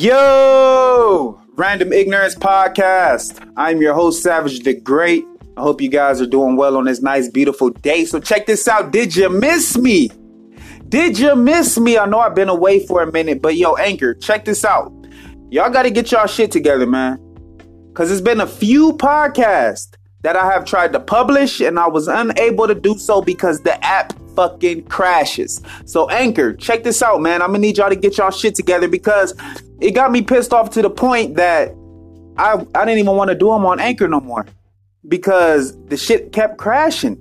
Yo, Random Ignorance Podcast. I'm your host, Savage the Great. I hope you guys are doing well on this nice, beautiful day. So, check this out. Did you miss me? Did you miss me? I know I've been away for a minute, but yo, Anchor, check this out. Y'all got to get y'all shit together, man. Because it's been a few podcasts that I have tried to publish and I was unable to do so because the app fucking crashes. So Anchor, check this out, man. I'm gonna need y'all to get y'all shit together because it got me pissed off to the point that I I didn't even want to do them on Anchor no more because the shit kept crashing.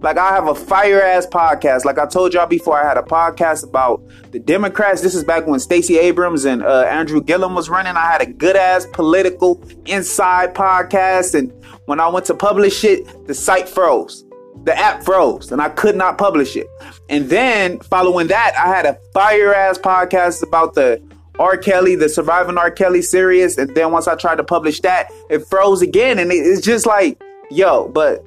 Like I have a fire ass podcast. Like I told y'all before, I had a podcast about the Democrats. This is back when Stacey Abrams and uh, Andrew Gillum was running. I had a good ass political inside podcast, and when I went to publish it, the site froze. The app froze, and I could not publish it. And then following that, I had a fire ass podcast about the R. Kelly, the Surviving R. Kelly series. And then once I tried to publish that, it froze again. And it's just like, yo, but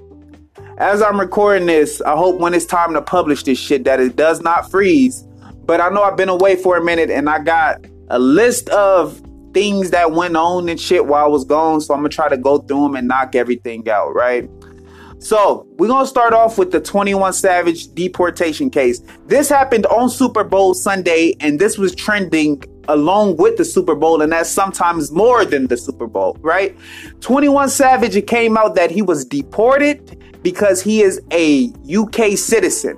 as I'm recording this, I hope when it's time to publish this shit that it does not freeze. But I know I've been away for a minute and I got a list of things that went on and shit while I was gone. So I'm gonna try to go through them and knock everything out, right? So we're gonna start off with the 21 Savage deportation case. This happened on Super Bowl Sunday, and this was trending along with the Super Bowl, and that's sometimes more than the Super Bowl, right? 21 Savage, it came out that he was deported because he is a UK citizen.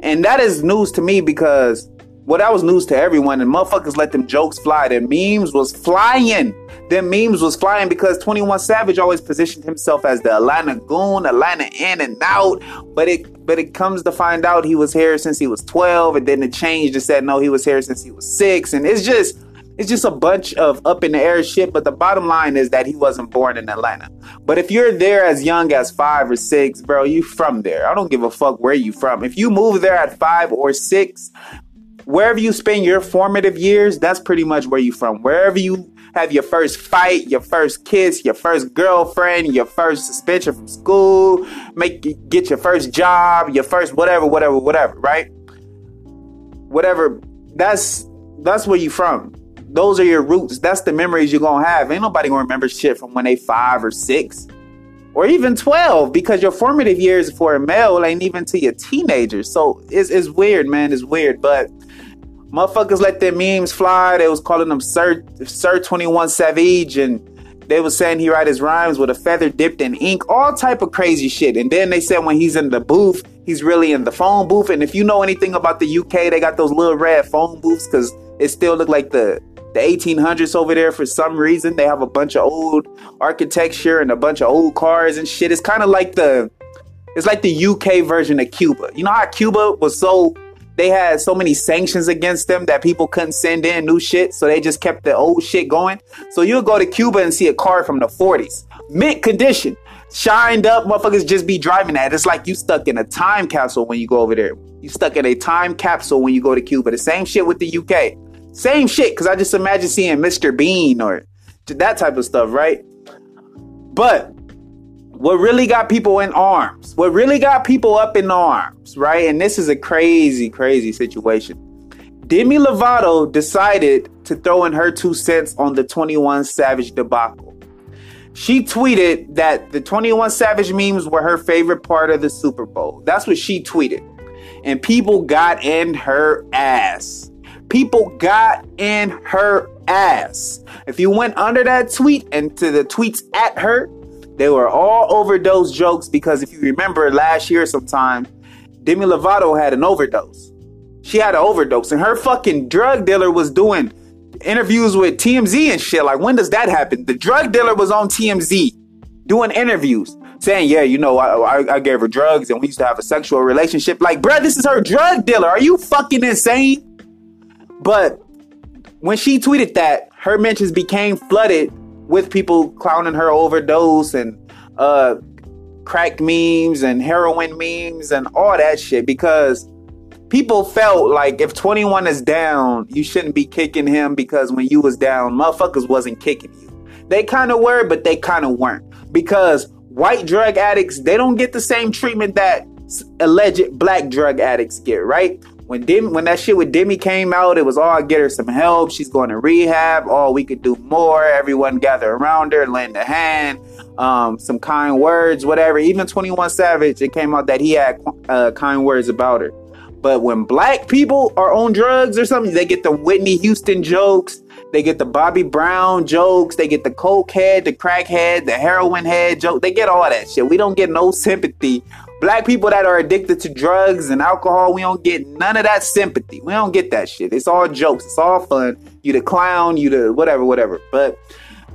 And that is news to me because well, that was news to everyone, and motherfuckers let them jokes fly. Their memes was flying. Their memes was flying because 21 Savage always positioned himself as the Atlanta goon, Atlanta in and out. But it but it comes to find out he was here since he was 12, and then it changed and said no, he was here since he was six. And it's just it's just a bunch of up in the air shit. But the bottom line is that he wasn't born in Atlanta. But if you're there as young as five or six, bro, you from there. I don't give a fuck where you from. If you move there at five or six, wherever you spend your formative years, that's pretty much where you from. Wherever you have your first fight, your first kiss, your first girlfriend, your first suspension from school, make get your first job, your first whatever, whatever, whatever, right? Whatever. That's that's where you from. Those are your roots. That's the memories you're gonna have. Ain't nobody gonna remember shit from when they five or six. Or even 12, because your formative years for a male ain't even to your teenagers. So it's, it's weird, man. It's weird. But motherfuckers let their memes fly. They was calling him Sir Sir 21 Savage and they was saying he write his rhymes with a feather dipped in ink, all type of crazy shit. And then they said when he's in the booth, he's really in the phone booth. And if you know anything about the UK, they got those little red phone booths because it still look like the the 1800s over there for some reason. They have a bunch of old architecture and a bunch of old cars and shit. It's kind of like the it's like the UK version of Cuba. You know how Cuba was so they had so many sanctions against them that people couldn't send in new shit, so they just kept the old shit going. So you'll go to Cuba and see a car from the 40s, mint condition, shined up, motherfuckers just be driving that. It's like you stuck in a time capsule when you go over there. You stuck in a time capsule when you go to Cuba. The same shit with the UK. Same shit, because I just imagine seeing Mr. Bean or that type of stuff, right? But what really got people in arms, what really got people up in arms, right? And this is a crazy, crazy situation. Demi Lovato decided to throw in her two cents on the 21 Savage debacle. She tweeted that the 21 Savage memes were her favorite part of the Super Bowl. That's what she tweeted. And people got in her ass. People got in her ass. If you went under that tweet and to the tweets at her, they were all overdose jokes because if you remember last year sometime, Demi Lovato had an overdose. She had an overdose, and her fucking drug dealer was doing interviews with TMZ and shit. Like, when does that happen? The drug dealer was on TMZ doing interviews saying, Yeah, you know, I, I, I gave her drugs and we used to have a sexual relationship. Like, bruh, this is her drug dealer. Are you fucking insane? But when she tweeted that, her mentions became flooded with people clowning her overdose and uh crack memes and heroin memes and all that shit because people felt like if 21 is down, you shouldn't be kicking him because when you was down, motherfuckers wasn't kicking you. They kind of were, but they kind of weren't because white drug addicts, they don't get the same treatment that alleged black drug addicts get, right? When Demi, when that shit with Demi came out, it was all oh, get her some help. She's going to rehab. Oh, we could do more. Everyone gather around her, lend a hand, um, some kind words, whatever. Even Twenty One Savage, it came out that he had uh, kind words about her. But when black people are on drugs or something, they get the Whitney Houston jokes, they get the Bobby Brown jokes, they get the coke head, the crack head, the heroin head joke. They get all that shit. We don't get no sympathy. Black people that are addicted to drugs and alcohol, we don't get none of that sympathy. We don't get that shit. It's all jokes. It's all fun. You the clown, you the whatever, whatever. But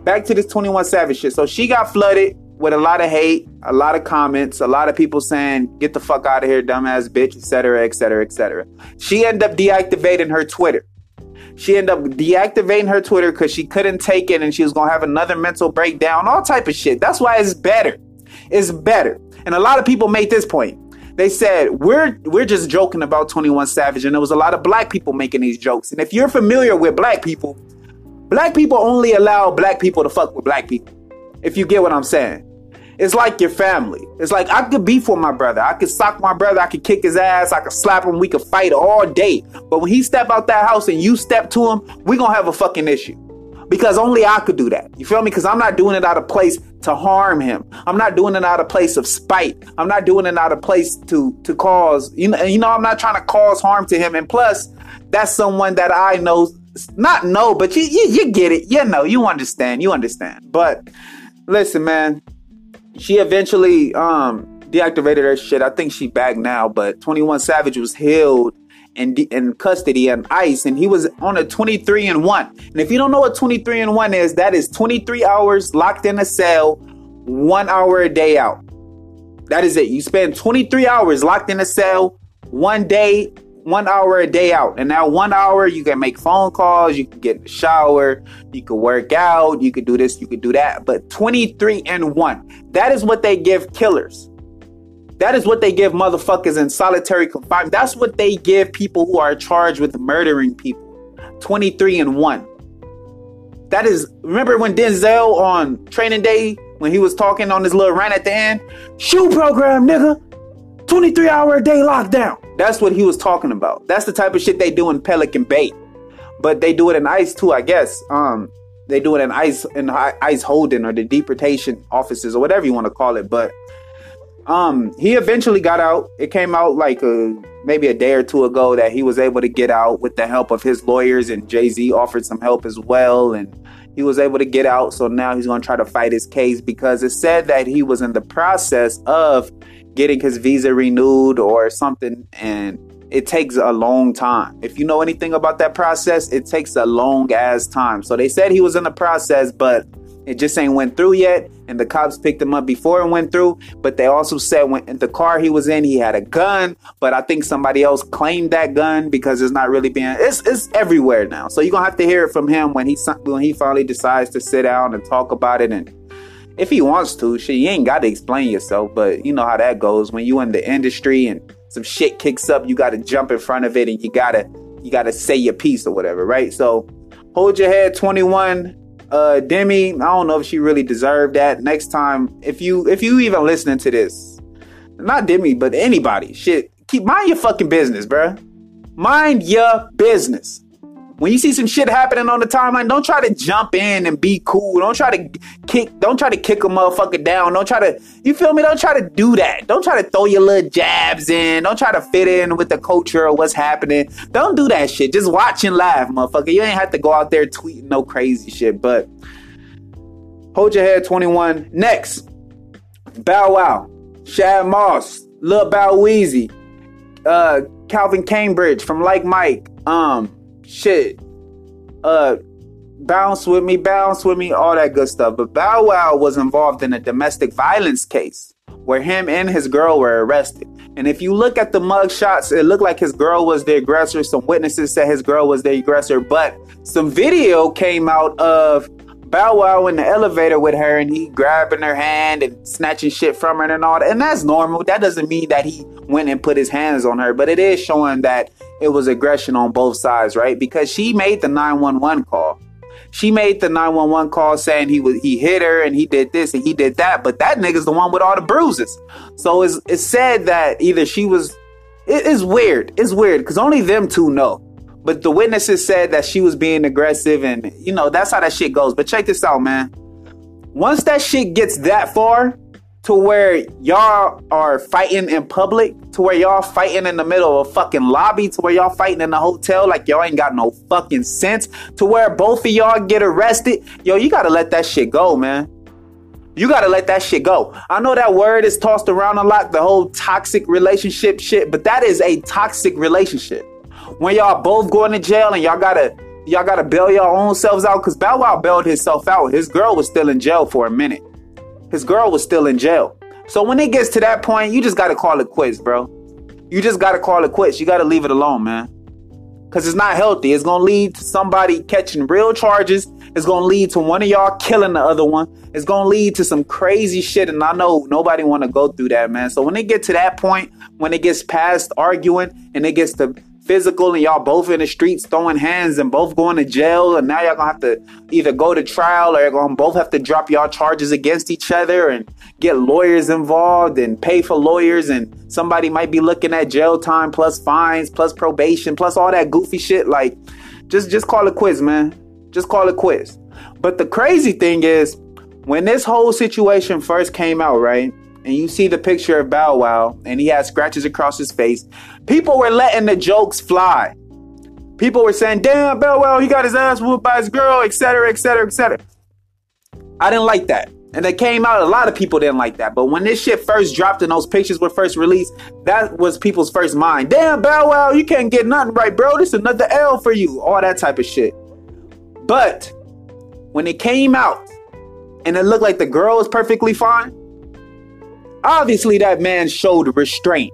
back to this 21 Savage shit. So she got flooded with a lot of hate, a lot of comments, a lot of people saying, get the fuck out of here, dumbass bitch, etc., etc., etc. She ended up deactivating her Twitter. She ended up deactivating her Twitter because she couldn't take it and she was gonna have another mental breakdown, all type of shit. That's why it's better. It's better. And a lot of people made this point. They said, we're we're just joking about 21 Savage, and there was a lot of black people making these jokes. And if you're familiar with black people, black people only allow black people to fuck with black people. If you get what I'm saying. It's like your family. It's like I could beef with my brother. I could sock my brother. I could kick his ass. I could slap him. We could fight all day. But when he step out that house and you step to him, we gonna have a fucking issue. Because only I could do that. You feel me? Because I'm not doing it out of place to harm him. I'm not doing it out of place of spite. I'm not doing it out of place to to cause you know. You know, I'm not trying to cause harm to him. And plus, that's someone that I know, not know, but you you, you get it. You know, you understand. You understand. But listen, man she eventually um deactivated her shit. I think she back now, but 21 Savage was held in, in custody and ICE, and he was on a 23 and 1. And if you don't know what 23 and 1 is, that is 23 hours locked in a cell, one hour a day out. That is it. You spend 23 hours locked in a cell, one day one hour a day out. And now one hour you can make phone calls, you can get in the shower, you can work out, you can do this, you can do that. But 23 and 1. That is what they give killers. That is what they give motherfuckers in solitary confinement. That's what they give people who are charged with murdering people. 23 and 1. That is, remember when Denzel on training day, when he was talking on his little rant at the end? SHU program, nigga. 23 hour a day lockdown. That's what he was talking about. That's the type of shit they do in Pelican Bay. But they do it in ICE too, I guess. Um, they do it in ICE in ICE holding or the deportation offices or whatever you want to call it. But um, he eventually got out. It came out like a, maybe a day or two ago that he was able to get out with the help of his lawyers and Jay Z offered some help as well, and he was able to get out. So now he's going to try to fight his case because it said that he was in the process of getting his visa renewed or something and it takes a long time. If you know anything about that process, it takes a long ass time. So they said he was in the process, but it just ain't went through yet. And the cops picked him up before it went through. But they also said when the car he was in, he had a gun. But I think somebody else claimed that gun because it's not really being it's it's everywhere now. So you're gonna have to hear it from him when he when he finally decides to sit down and talk about it and if he wants to, shit, you ain't got to explain yourself, but you know how that goes when you in the industry and some shit kicks up, you got to jump in front of it and you gotta you gotta say your piece or whatever, right? So hold your head, 21. Uh, Demi, I don't know if she really deserved that. Next time, if you if you even listening to this, not Demi, but anybody, shit, keep mind your fucking business, bruh. Mind your business. When you see some shit happening on the timeline, don't try to jump in and be cool. Don't try to kick. Don't try to kick a motherfucker down. Don't try to. You feel me? Don't try to do that. Don't try to throw your little jabs in. Don't try to fit in with the culture or what's happening. Don't do that shit. Just watch and laugh, motherfucker. You ain't have to go out there tweeting no crazy shit. But hold your head, twenty one. Next, Bow Wow, Shad Moss, Lil Bow Weezy, uh, Calvin Cambridge from Like Mike. Um, shit, uh, bounce with me, bounce with me, all that good stuff. But Bow Wow was involved in a domestic violence case where him and his girl were arrested. And if you look at the mug shots, it looked like his girl was the aggressor. Some witnesses said his girl was the aggressor, but some video came out of Bow Wow in the elevator with her and he grabbing her hand and snatching shit from her and all that. And that's normal. That doesn't mean that he went and put his hands on her, but it is showing that it was aggression on both sides, right? Because she made the 911 call. She made the 911 call saying he was he hit her and he did this and he did that, but that nigga's the one with all the bruises. So it's it's said that either she was it is weird. It's weird because only them two know. But the witnesses said that she was being aggressive, and you know that's how that shit goes. But check this out, man. Once that shit gets that far, to where y'all are fighting in public, to where y'all fighting in the middle of a fucking lobby, to where y'all fighting in the hotel like y'all ain't got no fucking sense, to where both of y'all get arrested, yo, you gotta let that shit go, man. You gotta let that shit go. I know that word is tossed around a lot, the whole toxic relationship shit, but that is a toxic relationship. When y'all both going to jail and y'all gotta y'all gotta bail your own selves out, cause Bow Wow bailed himself out. His girl was still in jail for a minute. His girl was still in jail. So when it gets to that point, you just gotta call it quits, bro. You just gotta call it quits. You gotta leave it alone, man. Cause it's not healthy. It's gonna lead to somebody catching real charges. It's gonna lead to one of y'all killing the other one. It's gonna lead to some crazy shit. And I know nobody wanna go through that, man. So when it get to that point, when it gets past arguing and it gets to physical and y'all both in the streets throwing hands and both going to jail and now y'all gonna have to either go to trial or gonna both have to drop y'all charges against each other and get lawyers involved and pay for lawyers and somebody might be looking at jail time plus fines plus probation plus all that goofy shit. Like just just call it quits man. Just call it quits. But the crazy thing is when this whole situation first came out right and you see the picture of Bow Wow and he has scratches across his face, people were letting the jokes fly. People were saying, damn, Bow Wow, he got his ass whooped by his girl, etc., etc., etc. I didn't like that. And it came out, a lot of people didn't like that. But when this shit first dropped and those pictures were first released, that was people's first mind. Damn, Bow Wow, you can't get nothing right, bro. This is another L for you. All that type of shit. But when it came out and it looked like the girl was perfectly fine, Obviously, that man showed restraint.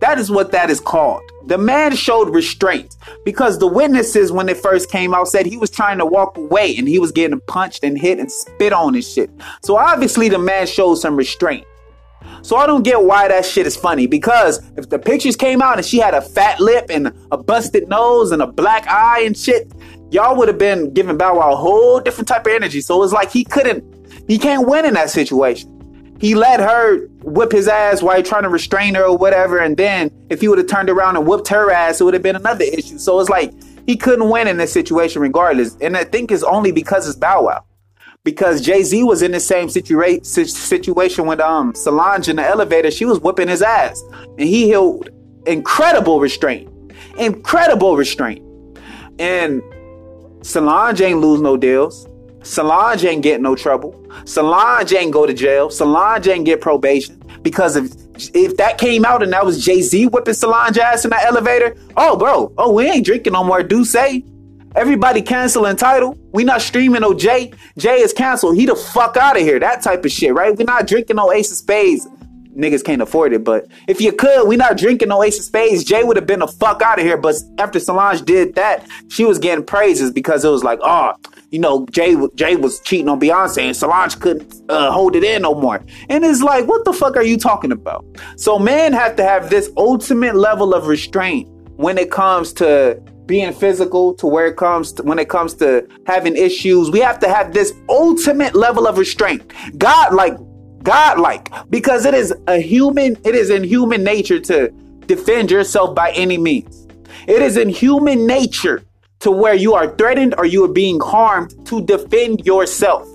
That is what that is called. The man showed restraint because the witnesses, when it first came out, said he was trying to walk away and he was getting punched and hit and spit on his shit. So obviously, the man showed some restraint. So I don't get why that shit is funny because if the pictures came out and she had a fat lip and a busted nose and a black eye and shit, y'all would have been giving Bow Wow a whole different type of energy. So it's like he couldn't, he can't win in that situation he let her whip his ass while trying to restrain her or whatever. And then if he would have turned around and whipped her ass, it would have been another issue. So it's like he couldn't win in this situation regardless. And I think it's only because it's Bow Wow. Because Jay Z was in the same situa- situation with um Solange in the elevator. She was whipping his ass, and he held incredible restraint, incredible restraint. And Solange ain't lose no deals. Solange ain't get no trouble. Solange ain't go to jail. Solange ain't get probation because if if that came out and that was Jay Z whipping Solange ass in that elevator, oh bro, oh we ain't drinking no more. Do say everybody canceling Tidal. We not streaming no Jay. Jay is canceled. He the fuck out of here. That type of shit, right? We not drinking no Ace of Spades. Niggas can't afford it, but if you could, we not drinking no Ace of Spades. Jay would have been the fuck out of here. But after Solange did that, she was getting praises because it was like, oh, you know, Jay Jay was cheating on Beyonce and Solange couldn't uh, hold it in no more. And it's like, what the fuck are you talking about? So men have to have this ultimate level of restraint when it comes to being physical to where it comes to, when it comes to having issues. We have to have this ultimate level of restraint. God like God like because it is a human it is in human nature to defend yourself by any means. It is in human nature to where you are threatened or you are being harmed to defend yourself.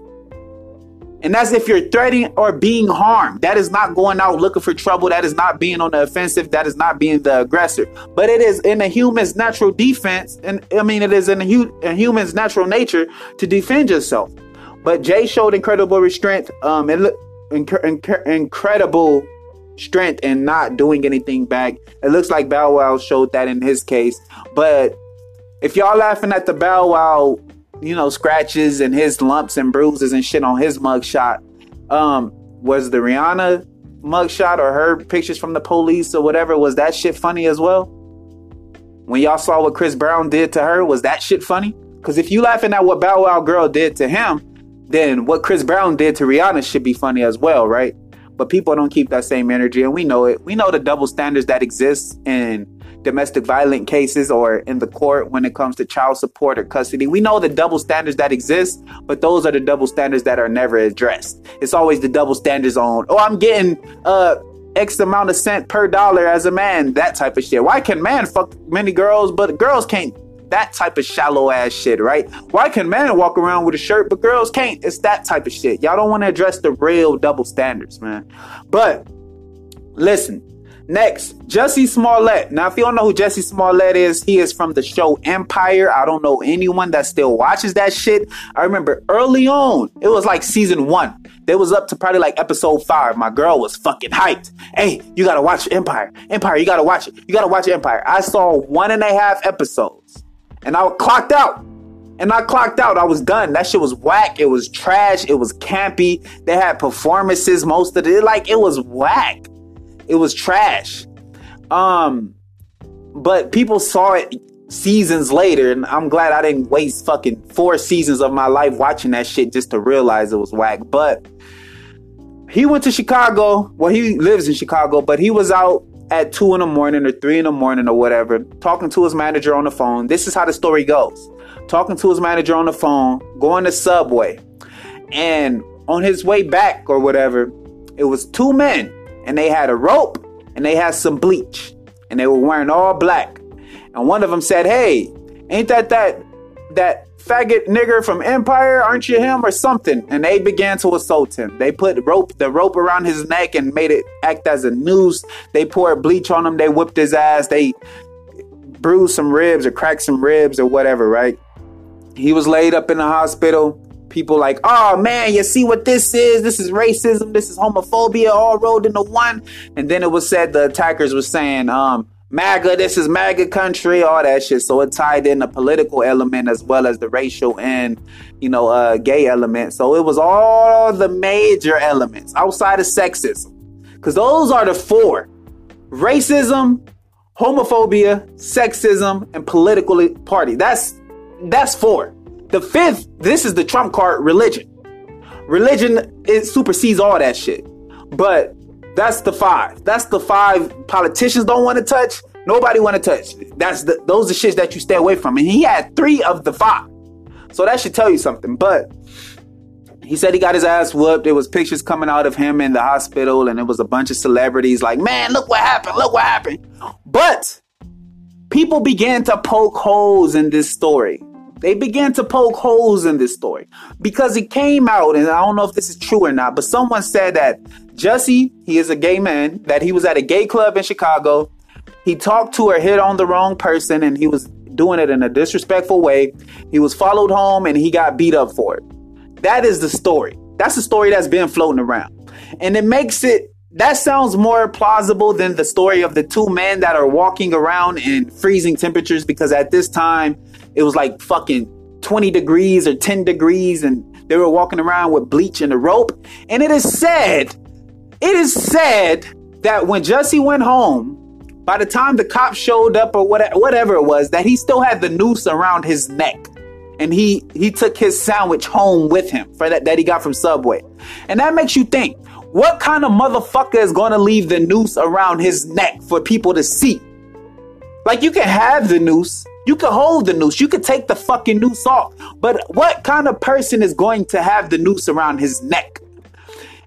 And that's if you're threatening or being harmed. That is not going out looking for trouble. That is not being on the offensive. That is not being the aggressor. But it is in a human's natural defense. And I mean, it is in a, hu- a human's natural nature to defend yourself. But Jay showed incredible restraint. Um, and inc- inc- incredible strength in not doing anything back. It looks like Bow Wow showed that in his case. But if y'all laughing at the Bow Wow, you know, scratches and his lumps and bruises and shit on his mugshot, um, was the Rihanna mugshot or her pictures from the police or whatever, was that shit funny as well? When y'all saw what Chris Brown did to her, was that shit funny? Because if you laughing at what Bow Wow girl did to him, then what Chris Brown did to Rihanna should be funny as well, right? But people don't keep that same energy, and we know it. We know the double standards that exist in domestic violent cases or in the court when it comes to child support or custody. We know the double standards that exist, but those are the double standards that are never addressed. It's always the double standards on, oh, I'm getting uh X amount of cent per dollar as a man, that type of shit. Why can man fuck many girls, but girls can't? That type of shallow ass shit, right? Why can men walk around with a shirt, but girls can't? It's that type of shit. Y'all don't want to address the real double standards, man. But listen, Next, Jussie Smollett. Now, if you don't know who Jussie Smollett is, he is from the show Empire. I don't know anyone that still watches that shit. I remember early on, it was like season one. They was up to probably like episode five. My girl was fucking hyped. Hey, you gotta watch Empire. Empire, you gotta watch it. You gotta watch Empire. I saw one and a half episodes and I clocked out. And I clocked out. I was done. That shit was whack. It was trash. It was campy. They had performances, most of it. Like, it was whack. It was trash. Um, but people saw it seasons later, and I'm glad I didn't waste fucking four seasons of my life watching that shit just to realize it was whack. But he went to Chicago. Well, he lives in Chicago, but he was out at two in the morning or three in the morning or whatever, talking to his manager on the phone. This is how the story goes. Talking to his manager on the phone, going to Subway, and on his way back or whatever, it was two men and they had a rope and they had some bleach and they were wearing all black. And one of them said, "Hey, ain't that that that faggot nigger from Empire? Aren't you him or something?" And they began to assault him. They put rope the rope around his neck and made it act as a noose. They poured bleach on him. They whipped his ass. They bruised some ribs or cracked some ribs or whatever. Right? He was laid up in the hospital people like, oh man, you see what this is? This is racism. This is homophobia all rolled into one. And then it was said the attackers were saying, um, MAGA, this is MAGA country, all that shit. So it tied in the political element as well as the racial and, you know, uh, gay element. So it was all the major elements outside of sexism. Because those are the four racism, homophobia, sexism, and political party. That's that's four. The fifth, this is the trump card religion. Religion it supersedes all that shit. But that's the five. That's the five politicians don't want to touch. Nobody want to touch. That's the those are shits that you stay away from. And he had three of the five. So that should tell you something. But he said he got his ass whooped. There was pictures coming out of him in the hospital, and it was a bunch of celebrities like, man, look what happened, look what happened. But people began to poke holes in this story. They began to poke holes in this story because it came out, and I don't know if this is true or not, but someone said that Jussie, he is a gay man, that he was at a gay club in Chicago. He talked to or hit on the wrong person, and he was doing it in a disrespectful way. He was followed home and he got beat up for it. That is the story. That's the story that's been floating around. And it makes it that sounds more plausible than the story of the two men that are walking around in freezing temperatures because at this time it was like fucking 20 degrees or 10 degrees and they were walking around with bleach and a rope. And it is said, it is said that when Jussie went home, by the time the cops showed up or whatever it was, that he still had the noose around his neck. And he he took his sandwich home with him for that, that he got from Subway. And that makes you think, what kind of motherfucker is gonna leave the noose around his neck for people to see? Like you can have the noose, you can hold the noose. You can take the fucking noose off. But what kind of person is going to have the noose around his neck?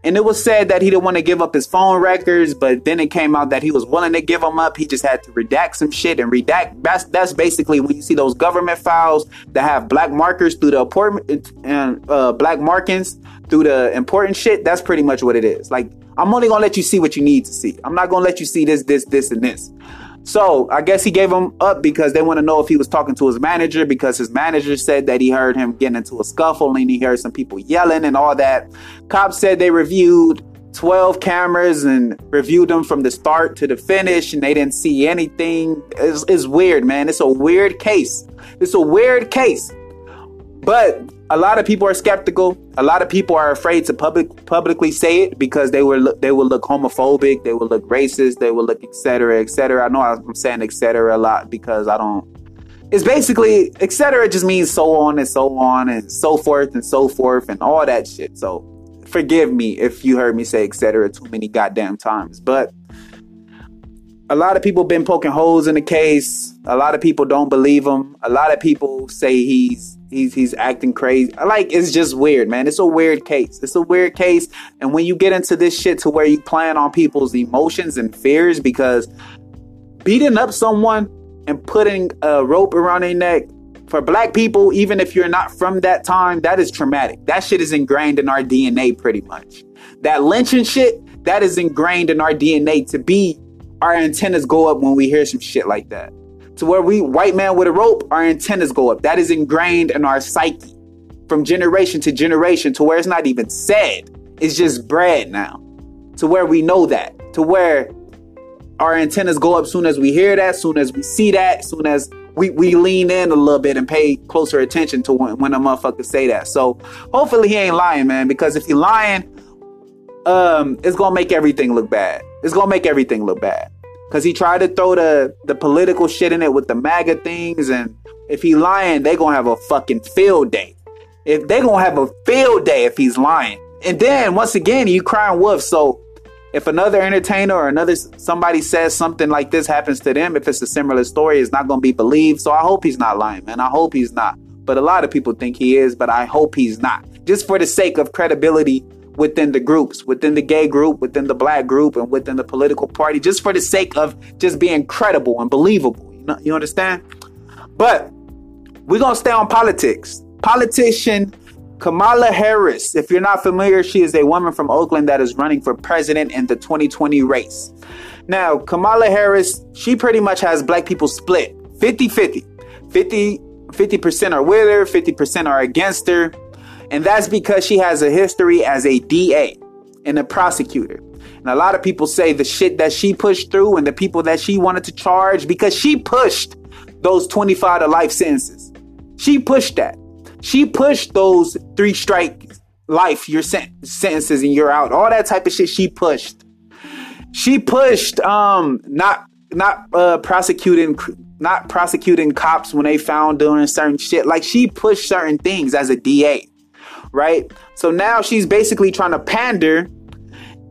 And it was said that he didn't want to give up his phone records, but then it came out that he was willing to give them up. He just had to redact some shit and redact. That's that's basically when you see those government files that have black markers through the important and uh, black markings through the important shit. That's pretty much what it is. Like I'm only gonna let you see what you need to see. I'm not gonna let you see this, this, this, and this. So I guess he gave him up because they want to know if he was talking to his manager because his manager said that he heard him getting into a scuffle and he heard some people yelling and all that. Cops said they reviewed 12 cameras and reviewed them from the start to the finish and they didn't see anything. It's, it's weird, man. It's a weird case. It's a weird case. But a lot of people are skeptical. A lot of people are afraid to public publicly say it because they will look, they will look homophobic, they will look racist, they will look etc. etc. I know I'm saying etc. a lot because I don't. It's basically etc. just means so on and so on and so forth and so forth and all that shit. So forgive me if you heard me say etc. too many goddamn times, but a lot of people been poking holes in the case. A lot of people don't believe him. A lot of people say he's he's he's acting crazy. Like it's just weird, man. It's a weird case. It's a weird case. And when you get into this shit to where you plan on people's emotions and fears, because beating up someone and putting a rope around their neck for black people, even if you're not from that time, that is traumatic. That shit is ingrained in our DNA pretty much. That lynching shit, that is ingrained in our DNA to be our antennas go up when we hear some shit like that. To where we white man with a rope, our antennas go up. That is ingrained in our psyche from generation to generation to where it's not even said. It's just bred now. To where we know that. To where our antennas go up soon as we hear that, soon as we see that, soon as we, we lean in a little bit and pay closer attention to when, when a motherfucker say that. So hopefully he ain't lying, man, because if he lying, um, it's gonna make everything look bad. It's gonna make everything look bad. Cause he tried to throw the the political shit in it with the MAGA things, and if he lying, they gonna have a fucking field day. If they gonna have a field day if he's lying. And then once again, you crying wolf. So if another entertainer or another somebody says something like this happens to them, if it's a similar story, it's not to be believed. So I hope he's not lying, man. I hope he's not. But a lot of people think he is, but I hope he's not. Just for the sake of credibility within the groups, within the gay group, within the black group, and within the political party, just for the sake of just being credible and believable. You know, you understand? But we're gonna stay on politics. Politician Kamala Harris, if you're not familiar, she is a woman from Oakland that is running for president in the 2020 race. Now, Kamala Harris, she pretty much has black people split 50 50. 50 50% are with her, 50% are against her. And that's because she has a history as a DA and a prosecutor. And a lot of people say the shit that she pushed through and the people that she wanted to charge because she pushed those 25 to life sentences. She pushed that. She pushed those three strike life, your sen- sentences and you're out. All that type of shit she pushed. She pushed um not not uh prosecuting not prosecuting cops when they found doing certain shit. Like she pushed certain things as a DA. Right? So now she's basically trying to pander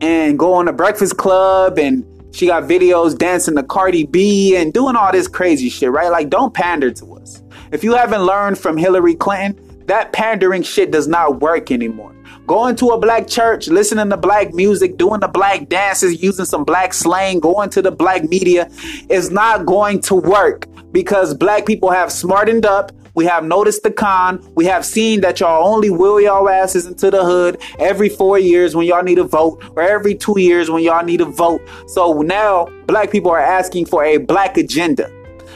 and go on a breakfast club and she got videos dancing to Cardi B and doing all this crazy shit, right? Like, don't pander to us. If you haven't learned from Hillary Clinton, that pandering shit does not work anymore. Going to a black church, listening to black music, doing the black dances, using some black slang, going to the black media is not going to work because black people have smartened up. We have noticed the con. We have seen that y'all only will y'all asses into the hood every four years when y'all need a vote, or every two years when y'all need a vote. So now black people are asking for a black agenda.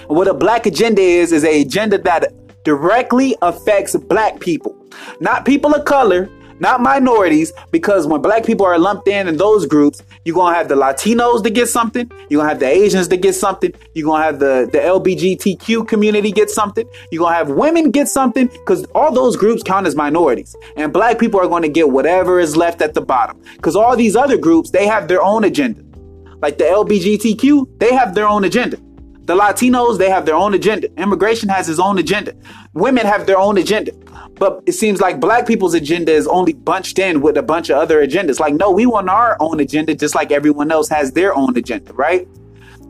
What a black agenda is, is a agenda that directly affects black people, not people of color, not minorities, because when black people are lumped in in those groups, you're gonna have the Latinos to get something, you're gonna have the Asians to get something, you're gonna have the, the LBGTQ community get something, you're gonna have women get something, because all those groups count as minorities. And black people are gonna get whatever is left at the bottom. Because all these other groups, they have their own agenda. Like the LBGTQ, they have their own agenda. The Latinos, they have their own agenda. Immigration has its own agenda. Women have their own agenda. But it seems like black people's agenda is only bunched in with a bunch of other agendas. Like, no, we want our own agenda just like everyone else has their own agenda, right?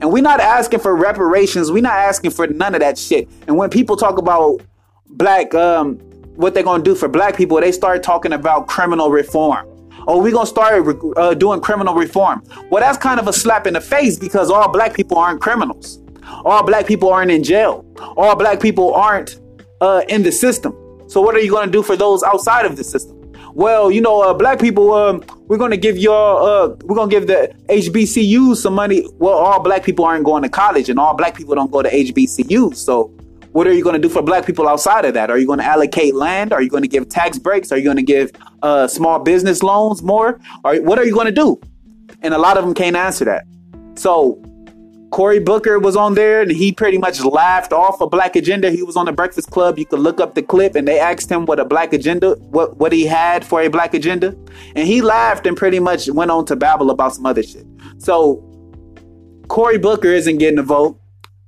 And we're not asking for reparations. We're not asking for none of that shit. And when people talk about black, um, what they're gonna do for black people, they start talking about criminal reform. Oh, we're gonna start uh, doing criminal reform. Well, that's kind of a slap in the face because all black people aren't criminals. All black people aren't in jail. All black people aren't uh, in the system. So what are you going to do for those outside of the system? Well, you know, uh, black people, um, we're going to give your, uh, we're going to give the HBCUs some money. Well, all black people aren't going to college and all black people don't go to HBCUs. So what are you going to do for black people outside of that? Are you going to allocate land? Are you going to give tax breaks? Are you going to give uh, small business loans more? Or what are you going to do? And a lot of them can't answer that. So Cory Booker was on there and he pretty much laughed off a black agenda. He was on the Breakfast Club. You could look up the clip and they asked him what a black agenda, what, what he had for a black agenda. And he laughed and pretty much went on to babble about some other shit. So Cory Booker isn't getting a vote.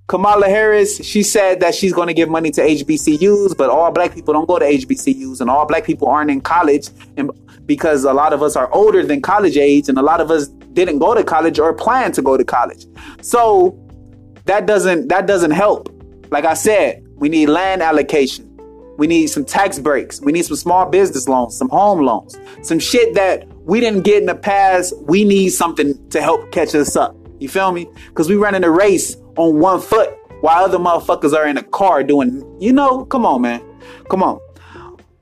Kamala Harris, she said that she's going to give money to HBCUs, but all black people don't go to HBCUs and all black people aren't in college and because a lot of us are older than college age and a lot of us didn't go to college or plan to go to college. So that doesn't that doesn't help. Like I said, we need land allocation. We need some tax breaks. We need some small business loans, some home loans, some shit that we didn't get in the past. We need something to help catch us up. You feel me? Because we running a race on one foot while other motherfuckers are in a car doing, you know, come on, man. Come on.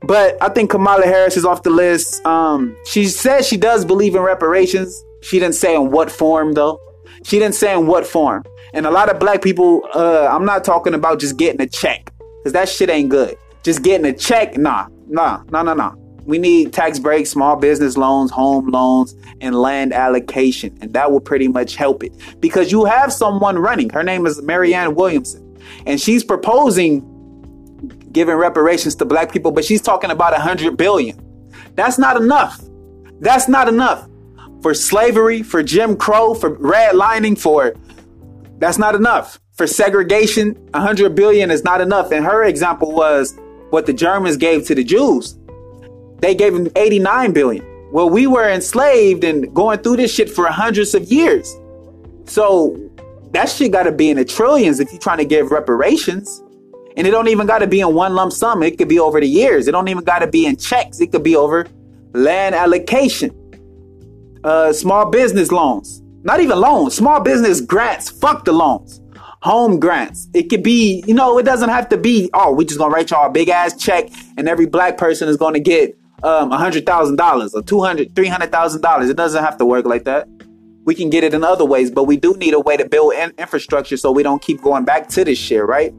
But I think Kamala Harris is off the list. Um, she says she does believe in reparations. She didn't say in what form, though. She didn't say in what form. And a lot of black people, uh, I'm not talking about just getting a check, because that shit ain't good. Just getting a check, nah, nah, nah, nah, nah. We need tax breaks, small business loans, home loans, and land allocation. And that will pretty much help it. Because you have someone running. Her name is Marianne Williamson. And she's proposing giving reparations to black people, but she's talking about a hundred billion. That's not enough. That's not enough. For slavery, for Jim Crow, for redlining, for that's not enough. For segregation, hundred billion is not enough. And her example was what the Germans gave to the Jews. They gave them 89 billion. Well, we were enslaved and going through this shit for hundreds of years. So that shit got to be in the trillions if you're trying to give reparations. And it don't even got to be in one lump sum. It could be over the years. It don't even got to be in checks. It could be over land allocation, uh, small business loans, not even loans, small business grants. Fuck the loans, home grants. It could be, you know, it doesn't have to be. Oh, we just gonna write y'all a big ass check, and every black person is gonna get um, a hundred thousand dollars or two hundred, three hundred thousand dollars. It doesn't have to work like that. We can get it in other ways, but we do need a way to build in- infrastructure so we don't keep going back to this shit, right?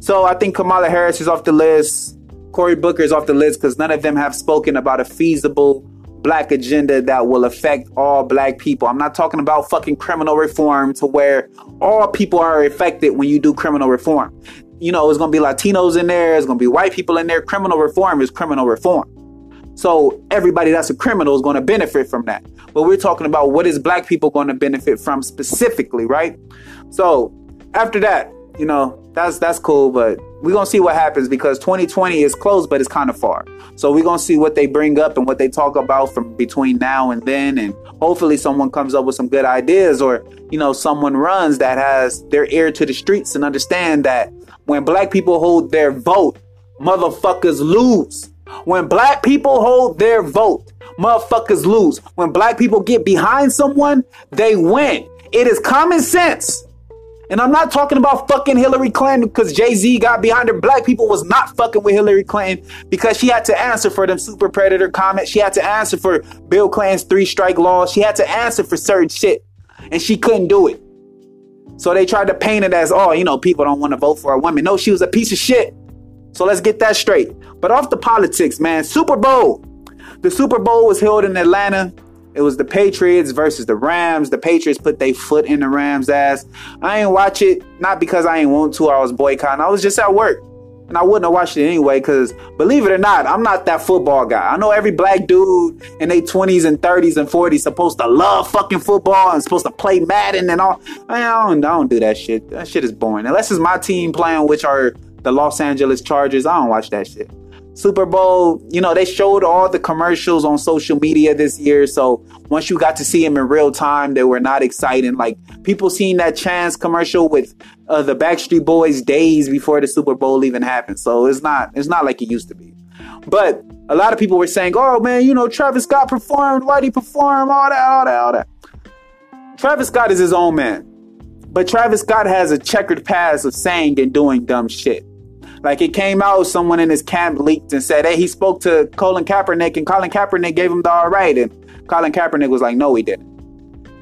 So I think Kamala Harris is off the list. Cory Booker is off the list because none of them have spoken about a feasible black agenda that will affect all black people. I'm not talking about fucking criminal reform to where all people are affected when you do criminal reform. You know, it's going to be Latinos in there, it's going to be white people in there. Criminal reform is criminal reform. So everybody that's a criminal is going to benefit from that. But we're talking about what is black people going to benefit from specifically, right? So after that, you know, that's that's cool, but we're gonna see what happens because 2020 is close, but it's kind of far. So we're gonna see what they bring up and what they talk about from between now and then, and hopefully someone comes up with some good ideas, or you know, someone runs that has their ear to the streets and understand that when black people hold their vote, motherfuckers lose. When black people hold their vote, motherfuckers lose. When black people get behind someone, they win. It is common sense. And I'm not talking about fucking Hillary Clinton because Jay Z got behind her. Black people was not fucking with Hillary Clinton because she had to answer for them super predator comments. She had to answer for Bill Clinton's three strike laws. She had to answer for certain shit. And she couldn't do it. So they tried to paint it as, oh, you know, people don't want to vote for a woman. No, she was a piece of shit. So let's get that straight. But off the politics, man, Super Bowl. The Super Bowl was held in Atlanta. It was the Patriots versus the Rams. The Patriots put their foot in the Rams' ass. I ain't watch it, not because I ain't want to, I was boycotting. I was just at work. And I wouldn't have watched it anyway, because believe it or not, I'm not that football guy. I know every black dude in their 20s and 30s and 40s supposed to love fucking football and supposed to play Madden and all. I don't, I don't do that shit. That shit is boring. Unless it's my team playing, which are the Los Angeles Chargers, I don't watch that shit. Super Bowl, you know, they showed all the commercials on social media this year. So once you got to see them in real time, they were not exciting. Like people seeing that chance commercial with uh, the Backstreet Boys days before the Super Bowl even happened. So it's not it's not like it used to be. But a lot of people were saying, "Oh man, you know, Travis Scott performed. Why'd he perform? All that, all that, all that." Travis Scott is his own man, but Travis Scott has a checkered past of saying and doing dumb shit. Like it came out, someone in his camp leaked and said, "Hey, he spoke to Colin Kaepernick, and Colin Kaepernick gave him the all right." And Colin Kaepernick was like, "No, he didn't."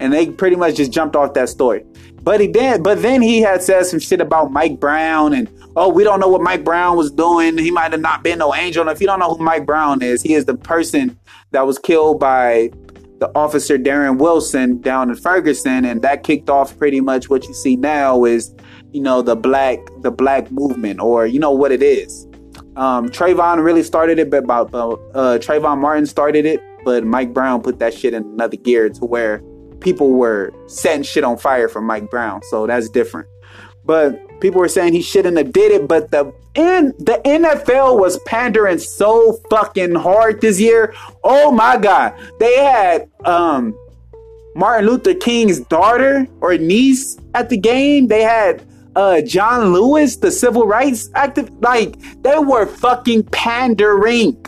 And they pretty much just jumped off that story. But he did. But then he had said some shit about Mike Brown, and oh, we don't know what Mike Brown was doing. He might have not been no angel. And if you don't know who Mike Brown is, he is the person that was killed by the officer Darren Wilson down in Ferguson, and that kicked off pretty much what you see now is you know the black the black movement or you know what it is. Um, Trayvon really started it, but about uh, uh, Trayvon Martin started it, but Mike Brown put that shit in another gear to where people were setting shit on fire for Mike Brown. So that's different. But people were saying he shouldn't have did it, but the in the NFL was pandering so fucking hard this year. Oh my god. They had um Martin Luther King's daughter or niece at the game. They had uh, John Lewis, the civil rights active, like they were fucking pandering.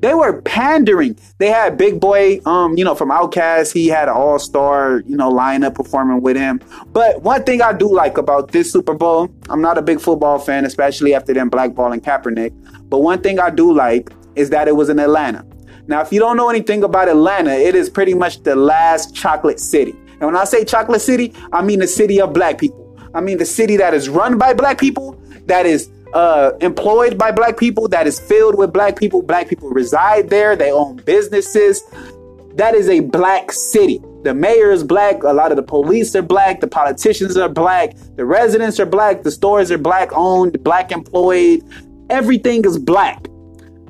They were pandering. They had Big Boi, um, you know, from Outkast. He had an all star, you know, lineup performing with him. But one thing I do like about this Super Bowl, I'm not a big football fan, especially after them blackballing Kaepernick. But one thing I do like is that it was in Atlanta. Now, if you don't know anything about Atlanta, it is pretty much the last chocolate city. And when I say chocolate city, I mean the city of black people. I mean the city that is run by black people, that is uh, employed by black people, that is filled with black people. Black people reside there, they own businesses. That is a black city. The mayor is black, a lot of the police are black, the politicians are black, the residents are black, the stores are black owned, black employed. Everything is black.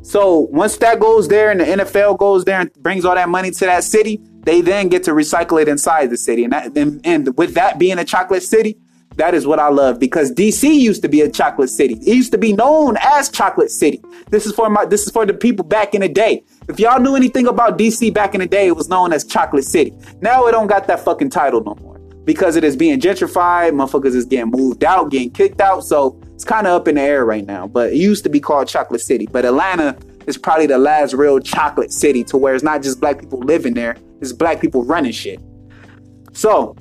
So once that goes there and the NFL goes there and brings all that money to that city, they then get to recycle it inside the city. And, that, and, and with that being a chocolate city, that is what I love because DC used to be a chocolate city. It used to be known as Chocolate City. This is for my this is for the people back in the day. If y'all knew anything about DC back in the day, it was known as Chocolate City. Now it don't got that fucking title no more. Because it is being gentrified, motherfuckers is getting moved out, getting kicked out. So it's kind of up in the air right now. But it used to be called Chocolate City. But Atlanta is probably the last real chocolate city to where it's not just black people living there, it's black people running shit. So,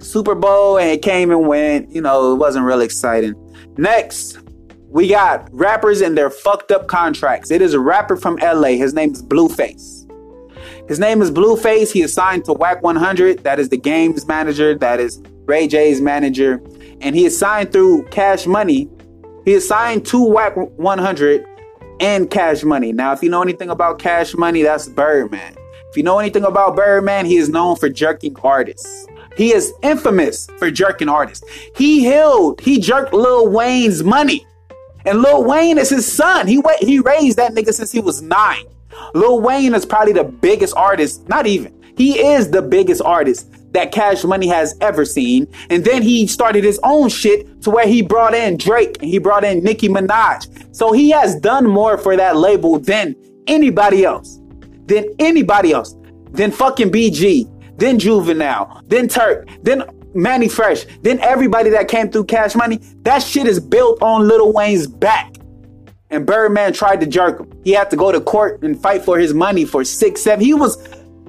Super Bowl and it came and went, you know, it wasn't really exciting. Next, we got rappers and their fucked up contracts. It is a rapper from LA. His name is Blueface. His name is Blueface. He is signed to Wack 100. That is the Game's manager. That is Ray J's manager. And he is signed through Cash Money. He is signed to Wack 100 and Cash Money. Now, if you know anything about Cash Money, that's Birdman. If you know anything about Birdman, he is known for jerking artists. He is infamous for jerking artists. He held, he jerked Lil Wayne's money. And Lil Wayne is his son. He he raised that nigga since he was nine. Lil Wayne is probably the biggest artist, not even. He is the biggest artist that Cash Money has ever seen. And then he started his own shit to where he brought in Drake and he brought in Nicki Minaj. So he has done more for that label than anybody else. Than anybody else. Than fucking BG. Then Juvenile. Then Turk. Then Manny Fresh. Then everybody that came through Cash Money. That shit is built on Lil Wayne's back. And Birdman tried to jerk him. He had to go to court and fight for his money for six, seven. He was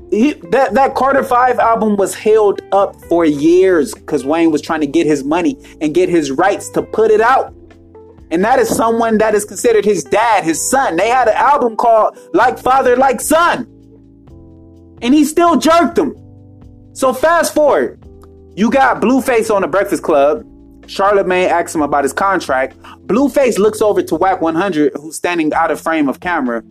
he, that that Carter Five album was held up for years because Wayne was trying to get his money and get his rights to put it out. And that is someone that is considered his dad, his son. They had an album called Like Father, Like Son. And he still jerked them. So fast forward, you got Blueface on the Breakfast Club. Charlemagne asks him about his contract. Blueface looks over to Wack 100, who's standing out of frame of camera,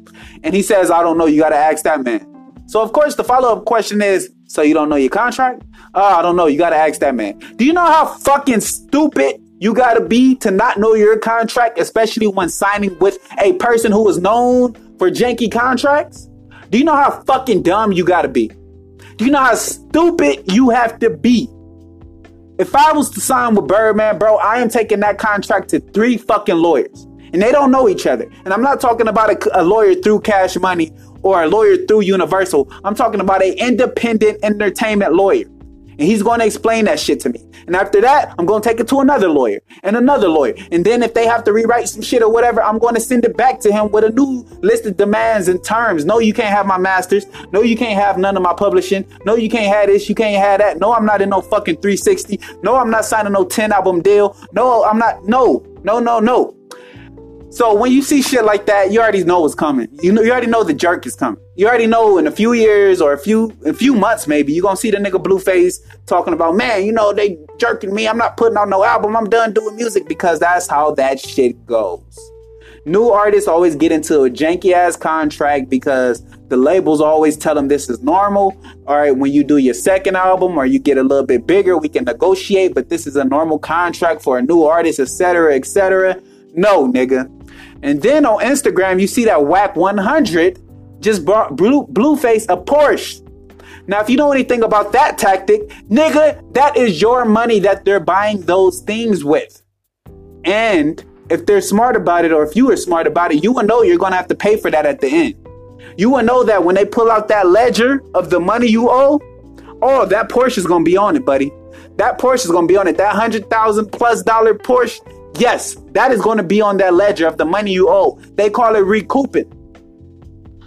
and he says, I don't know, you gotta ask that man. So of course the follow-up question is, so you don't know your contract? Oh, I don't know. You gotta ask that man. Do you know how fucking stupid you gotta be to not know your contract, especially when signing with a person who is known for janky contracts? Do you know how fucking dumb you gotta be? Do you know how stupid you have to be? If I was to sign with Birdman, bro, I am taking that contract to three fucking lawyers. And they don't know each other. And I'm not talking about a, a lawyer through cash money or a lawyer through Universal. I'm talking about an independent entertainment lawyer. And he's going to explain that shit to me. And after that, I'm going to take it to another lawyer and another lawyer. And then if they have to rewrite some shit or whatever, I'm going to send it back to him with a new list of demands and terms. No, you can't have my masters. No, you can't have none of my publishing. No, you can't have this. You can't have that. No, I'm not in no fucking 360. No, I'm not signing no 10 album deal. No, I'm not. No, no, no, no. So when you see shit like that, you already know what's coming. You know, you already know the jerk is coming. You already know in a few years or a few a few months maybe you're gonna see the nigga Blueface talking about, man, you know they jerking me. I'm not putting out no album. I'm done doing music because that's how that shit goes. New artists always get into a janky ass contract because the labels always tell them this is normal. All right, when you do your second album or you get a little bit bigger, we can negotiate, but this is a normal contract for a new artist, etc., etc. No, nigga. And then on Instagram, you see that Wack 100 just brought Blue, Blueface a Porsche. Now, if you know anything about that tactic, nigga, that is your money that they're buying those things with. And if they're smart about it, or if you are smart about it, you will know you're gonna have to pay for that at the end. You will know that when they pull out that ledger of the money you owe, oh, that Porsche is gonna be on it, buddy. That Porsche is gonna be on it. That hundred thousand plus dollar Porsche, yes, that is gonna be on that ledger of the money you owe. They call it recouping.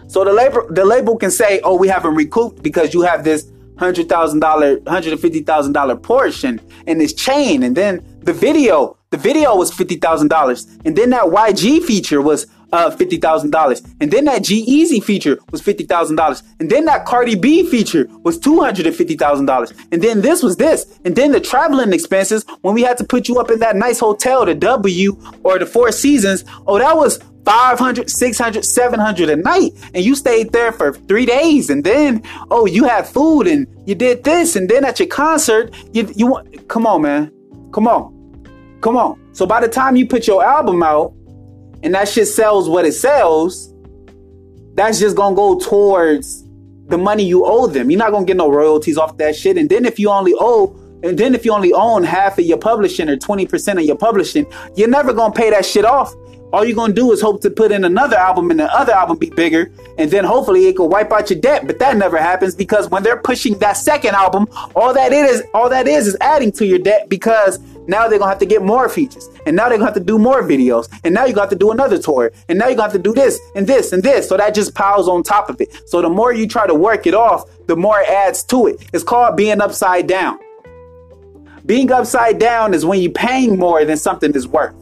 So the label the label can say, "Oh, we haven't recouped because you have this hundred thousand dollar, hundred and fifty thousand dollar Porsche and this chain." And then the video, the video was fifty thousand dollars, and then that YG feature was uh, fifty thousand dollars, and then that G-Eazy feature was fifty thousand dollars, and then that Cardi B feature was two hundred and fifty thousand dollars, and then this was this, and then the traveling expenses when we had to put you up in that nice hotel, the W or the Four Seasons. Oh, that was 500, 600, 700 a night. And you stayed there for three days. And then, oh, you had food and you did this. And then at your concert, you, you come on, man. Come on. Come on. So by the time you put your album out and that shit sells what it sells, that's just gonna go towards the money you owe them. You're not gonna get no royalties off that shit. And then if you only owe and then if you only own half of your publishing or 20% of your publishing, you're never gonna pay that shit off all you're gonna do is hope to put in another album and the other album be bigger, and then hopefully it could wipe out your debt. But that never happens because when they're pushing that second album, all that is all that is is adding to your debt because now they're gonna have to get more features, and now they're gonna have to do more videos, and now you got to do another tour, and now you got to do this and this and this. So that just piles on top of it. So the more you try to work it off, the more it adds to it. It's called being upside down. Being upside down is when you're paying more than something is worth.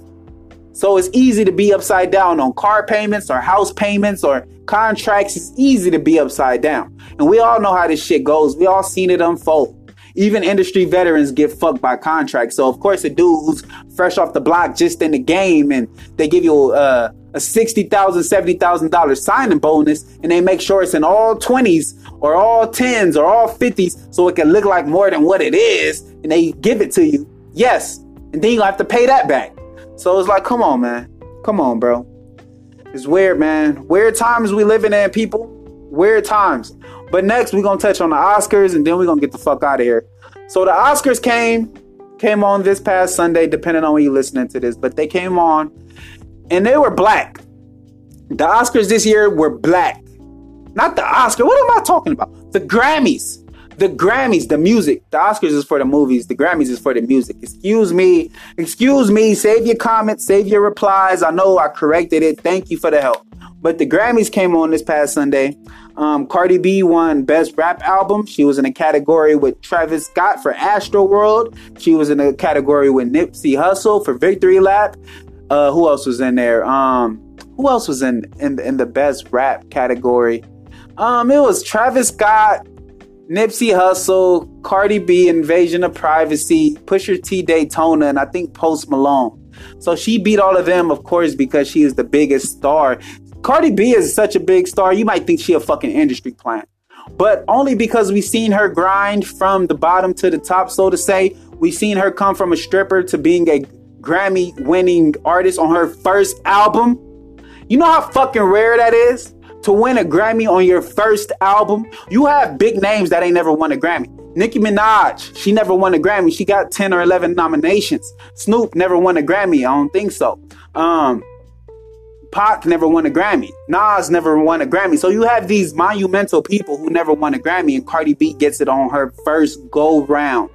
So it's easy to be upside down on car payments or house payments or contracts. It's easy to be upside down. And we all know how this shit goes. We all seen it unfold. Even industry veterans get fucked by contracts. So of course, a dude who's fresh off the block, just in the game, and they give you uh, a sixty thousand, seventy thousand dollars signing bonus, and they make sure it's in all twenties or all tens or all fifties, so it can look like more than what it is, and they give it to you. Yes, and then you have to pay that back. So it's like, come on, man. Come on, bro. It's weird, man. Weird times we living in, people. Weird times. But next, we're gonna touch on the Oscars, and then we're gonna get the fuck out of here. So the Oscars came, came on this past Sunday, depending on when you're listening to this. But they came on, and they were black. The Oscars this year were black. Not the Oscar. What am I talking about? The Grammys the Grammys, the music. The Oscars is for the movies. The Grammys is for the music. Excuse me. Excuse me. Save your comments. Save your replies. I know I corrected it. Thank you for the help. But the Grammys came on this past Sunday. Um, Cardi B won Best Rap Album. She was in a category with Travis Scott for Astroworld. She was in a category with Nipsey Hussle for Victory Lap. Uh, who else was in there? Um, who else was in, in in the Best Rap category? Um, it was Travis Scott, Nipsey Hussle, Cardi B, Invasion of Privacy, Pusha T, Daytona, and I think Post Malone. So she beat all of them, of course, because she is the biggest star. Cardi B is such a big star, you might think she a fucking industry plant. But only because we've seen her grind from the bottom to the top, so to say. We've seen her come from a stripper to being a Grammy winning artist on her first album. You know how fucking rare that is? to win a Grammy on your first album. You have big names that ain't never won a Grammy. Nicki Minaj, she never won a Grammy. She got 10 or 11 nominations. Snoop never won a Grammy. I don't think so. Um, Pac never won a Grammy. Nas never won a Grammy. So you have these monumental people who never won a Grammy, and Cardi B gets it on her first go round.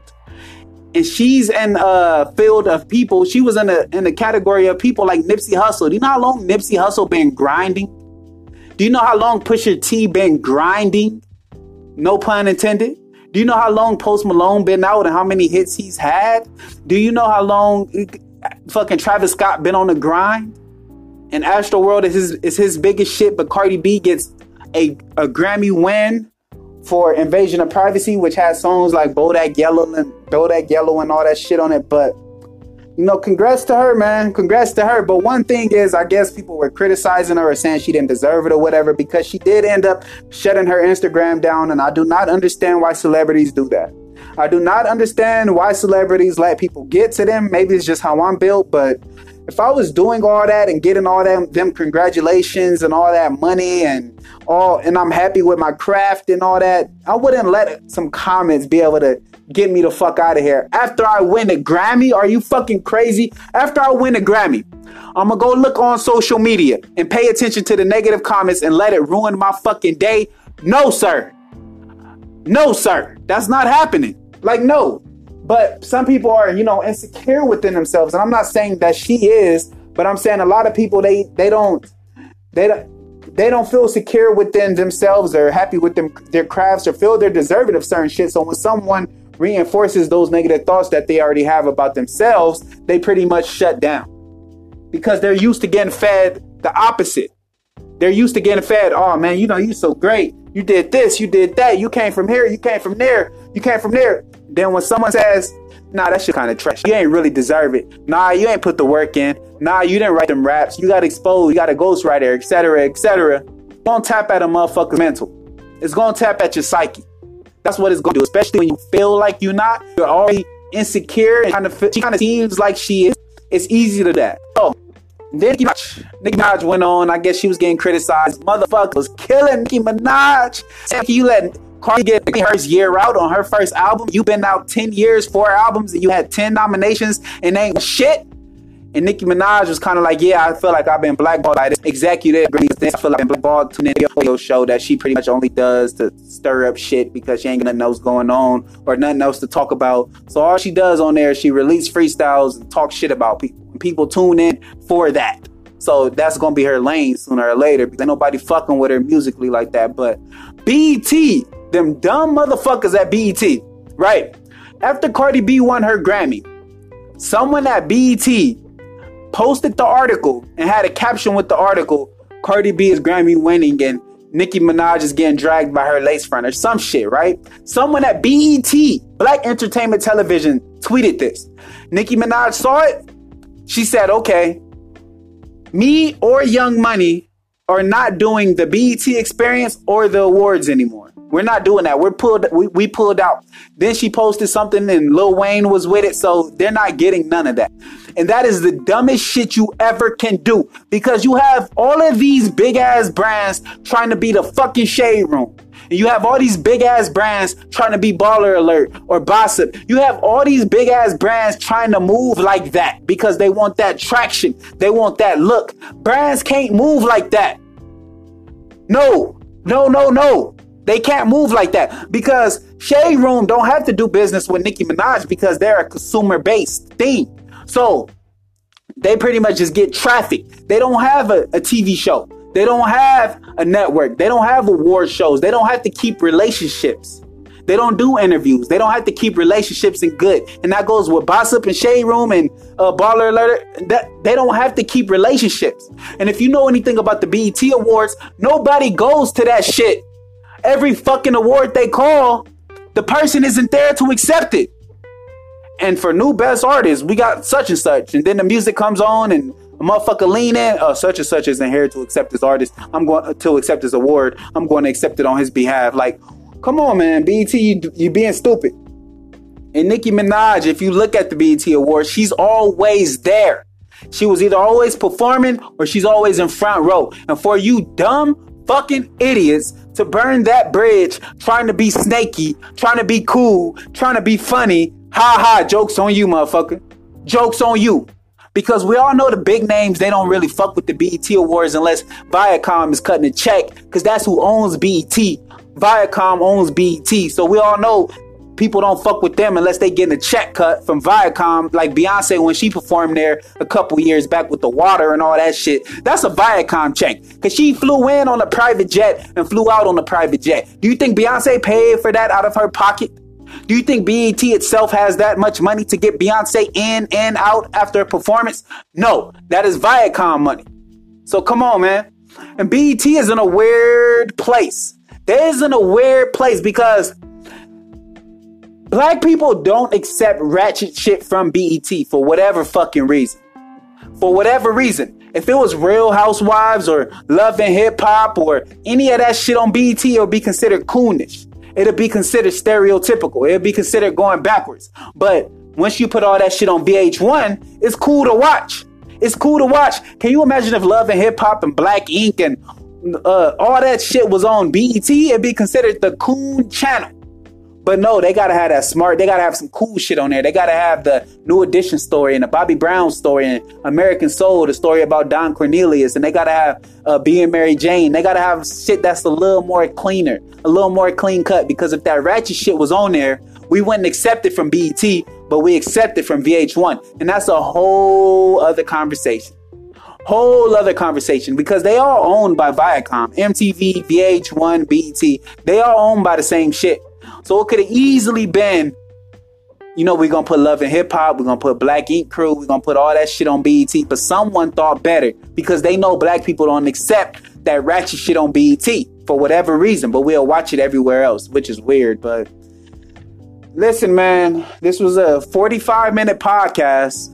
And she's in a field of people. She was in a in a category of people like Nipsey Hussle. Do you know how long Nipsey Hussle been grinding? Do you know how long Pusha T been grinding? No pun intended. Do you know how long Post Malone been out and how many hits he's had? Do you know how long eh, fucking Travis Scott been on the grind? And Astroworld is his is his biggest shit, but Cardi B gets a, a Grammy win for Invasion of Privacy, which has songs like Bodak Yellow and Bodak Yellow and all that shit on it. But you know, congrats to her, man. Congrats to her. But one thing is, I guess people were criticizing her or saying she didn't deserve it or whatever because she did end up shutting her Instagram down. And I do not understand why celebrities do that. I do not understand why celebrities let people get to them. Maybe it's just how I'm built, but if I was doing all that and getting all them them congratulations and all that money and all and I'm happy with my craft and all that, I wouldn't let some comments be able to get me the fuck out of here. After I win a Grammy, are you fucking crazy? After I win a Grammy, I'm gonna go look on social media and pay attention to the negative comments and let it ruin my fucking day. No, sir. No, sir. That's not happening. Like, no. But some people are, you know, insecure within themselves, and I'm not saying that she is, but I'm saying a lot of people they they don't they don't they don't feel secure within themselves or happy with them their crafts or feel they're deserving of certain shit. So when someone reinforces those negative thoughts that they already have about themselves, they pretty much shut down because they're used to getting fed the opposite. They're used to getting fed, oh man, you know, you're so great. You did this, you did that, you came from here, you came from there, you came from there. Then when someone says, nah, that shit kind of trash. You ain't really deserve it. Nah, you ain't put the work in. Nah, you didn't write them raps. You got exposed. You got a ghostwriter, etc., etc. Gonna tap at a motherfucker's mental. It's gonna tap at your psyche. That's what it's gonna do. Especially when you feel like you're not. You're already insecure and kind of she kind of seems like she is. It's easy to that. Oh, Nicki Minaj, Nicki Minaj went on. I guess she was getting criticized. Motherfucker was killing Nicki Minaj. Saying you let Cardi get her year out on her first album. You've been out 10 years, four albums, and you had 10 nominations and ain't shit. And Nicki Minaj was kind of like, yeah, I feel like I've been blackballed by this executive. I feel like I've been blackballed to the radio show that she pretty much only does to stir up shit because she ain't got nothing else going on or nothing else to talk about. So all she does on there, she release freestyles and talk shit about people. And people tune in for that. So that's gonna be her lane sooner or later because ain't nobody fucking with her musically like that. But BET, them dumb motherfuckers at BET, right? After Cardi B won her Grammy, someone at BET posted the article and had a caption with the article Cardi B is Grammy winning and Nicki Minaj is getting dragged by her lace front or some shit, right? Someone at BET, Black Entertainment Television, tweeted this. Nicki Minaj saw it. She said, okay, me or Young Money are not doing the BET experience or the awards anymore. We're not doing that. We're pulled. We, we pulled out. Then she posted something, and Lil Wayne was with it, so they're not getting none of that. And that is the dumbest shit you ever can do because you have all of these big ass brands trying to be the fucking shade room. And you have all these big ass brands trying to be baller alert or gossip. You have all these big ass brands trying to move like that because they want that traction. They want that look. Brands can't move like that. No, no, no, no. They can't move like that because Shade Room don't have to do business with Nicki Minaj because they're a consumer based thing. So they pretty much just get traffic. They don't have a, a TV show. They don't have a network. They don't have award shows. They don't have to keep relationships. They don't do interviews. They don't have to keep relationships in good. And that goes with Gossip and Shade Room and uh, Baller Alert. That, they don't have to keep relationships. And if you know anything about the BET Awards, nobody goes to that shit every fucking award they call, the person isn't there to accept it. And for new best artists, we got such and such. And then the music comes on and a motherfucker lean in, oh, such and such isn't here to accept this artist. I'm going uh, to accept this award. I'm going to accept it on his behalf. Like, come on, man. BET, you, you being stupid. And Nicki Minaj, if you look at the BET Awards, she's always there. She was either always performing or she's always in front row. And for you dumb fucking idiots to burn that bridge trying to be snaky, trying to be cool, trying to be funny. Ha ha, jokes on you, motherfucker. Jokes on you. Because we all know the big names, they don't really fuck with the BET Awards unless Viacom is cutting a check, because that's who owns BET. Viacom owns BET. So we all know people don't fuck with them unless they getting a check cut from Viacom, like Beyonce when she performed there a couple years back with the water and all that shit. That's a Viacom check because she flew in on a private jet and flew out on a private jet. Do you think Beyonce paid for that out of her pocket? Do you think BET itself has that much money to get Beyonce in and out after a performance? No, that is Viacom money. So come on, man. And BET is in a weird place. There's in a weird place because Black people don't accept ratchet shit from BET for whatever fucking reason. For whatever reason. If it was Real Housewives or Love and Hip Hop or any of that shit on BET, it would be considered coonish. It'll be considered stereotypical. It'll be considered going backwards. But once you put all that shit on VH1, it's cool to watch. It's cool to watch. Can you imagine if Love and Hip Hop and Black Ink and uh, all that shit was on BET? It'd be considered the coon channel. But no, they gotta have that smart. They gotta have some cool shit on there. They gotta have the New Edition story and the Bobby Brown story and American Soul, the story about Don Cornelius, and they gotta have uh, being Mary Jane. They gotta have shit that's a little more cleaner, a little more clean cut. Because if that ratchet shit was on there, we wouldn't accept it from BET. but we accept it from VH1. And that's a whole other conversation. Whole other conversation because they are owned by Viacom, MTV, VH1, BET. They are owned by the same shit. So it could have easily been, you know, we're gonna put Love and Hip Hop, we're gonna put Black Ink Crew, we're gonna put all that shit on BET. But someone thought better because they know black people don't accept that ratchet shit on BET for whatever reason, but we'll watch it everywhere else, which is weird. But listen, man, this was a 45 minute podcast.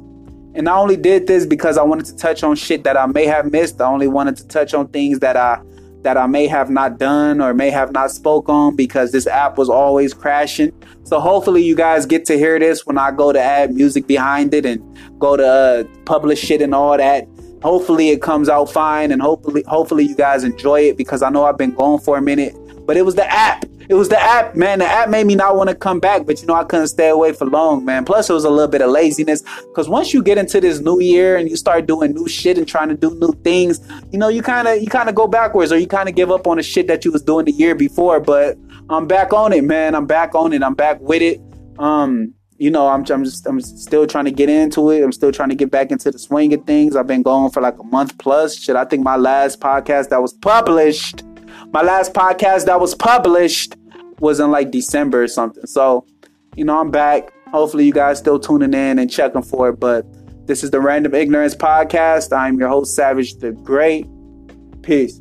And I only did this because I wanted to touch on shit that I may have missed. I only wanted to touch on things that I that I may have not done or may have not spoke on because this app was always crashing. So hopefully you guys get to hear this when I go to add music behind it and go to uh, publish it and all that. Hopefully it comes out fine and hopefully hopefully you guys enjoy it because I know I've been going for a minute, but it was the app. It was the app, man. The app made me not want to come back, but you know I couldn't stay away for long, man. Plus it was a little bit of laziness because once you get into this new year and you start doing new shit and trying to do new things, you know you kind of you kind of go backwards or you kind of give up on the shit that you was doing the year before. But I'm back on it, man. I'm back on it. I'm back with it. Um, you know, I'm I'm just I'm still trying to get into it. I'm still trying to get back into the swing of things. I've been going for like a month plus. Shit, I think my last podcast that was published, my last podcast that was published was in like December or something. So, you know, I'm back. Hopefully you guys still tuning in and checking for it. But this is the Random Ignorance Podcast. I'm your host, Savage the Great. Peace.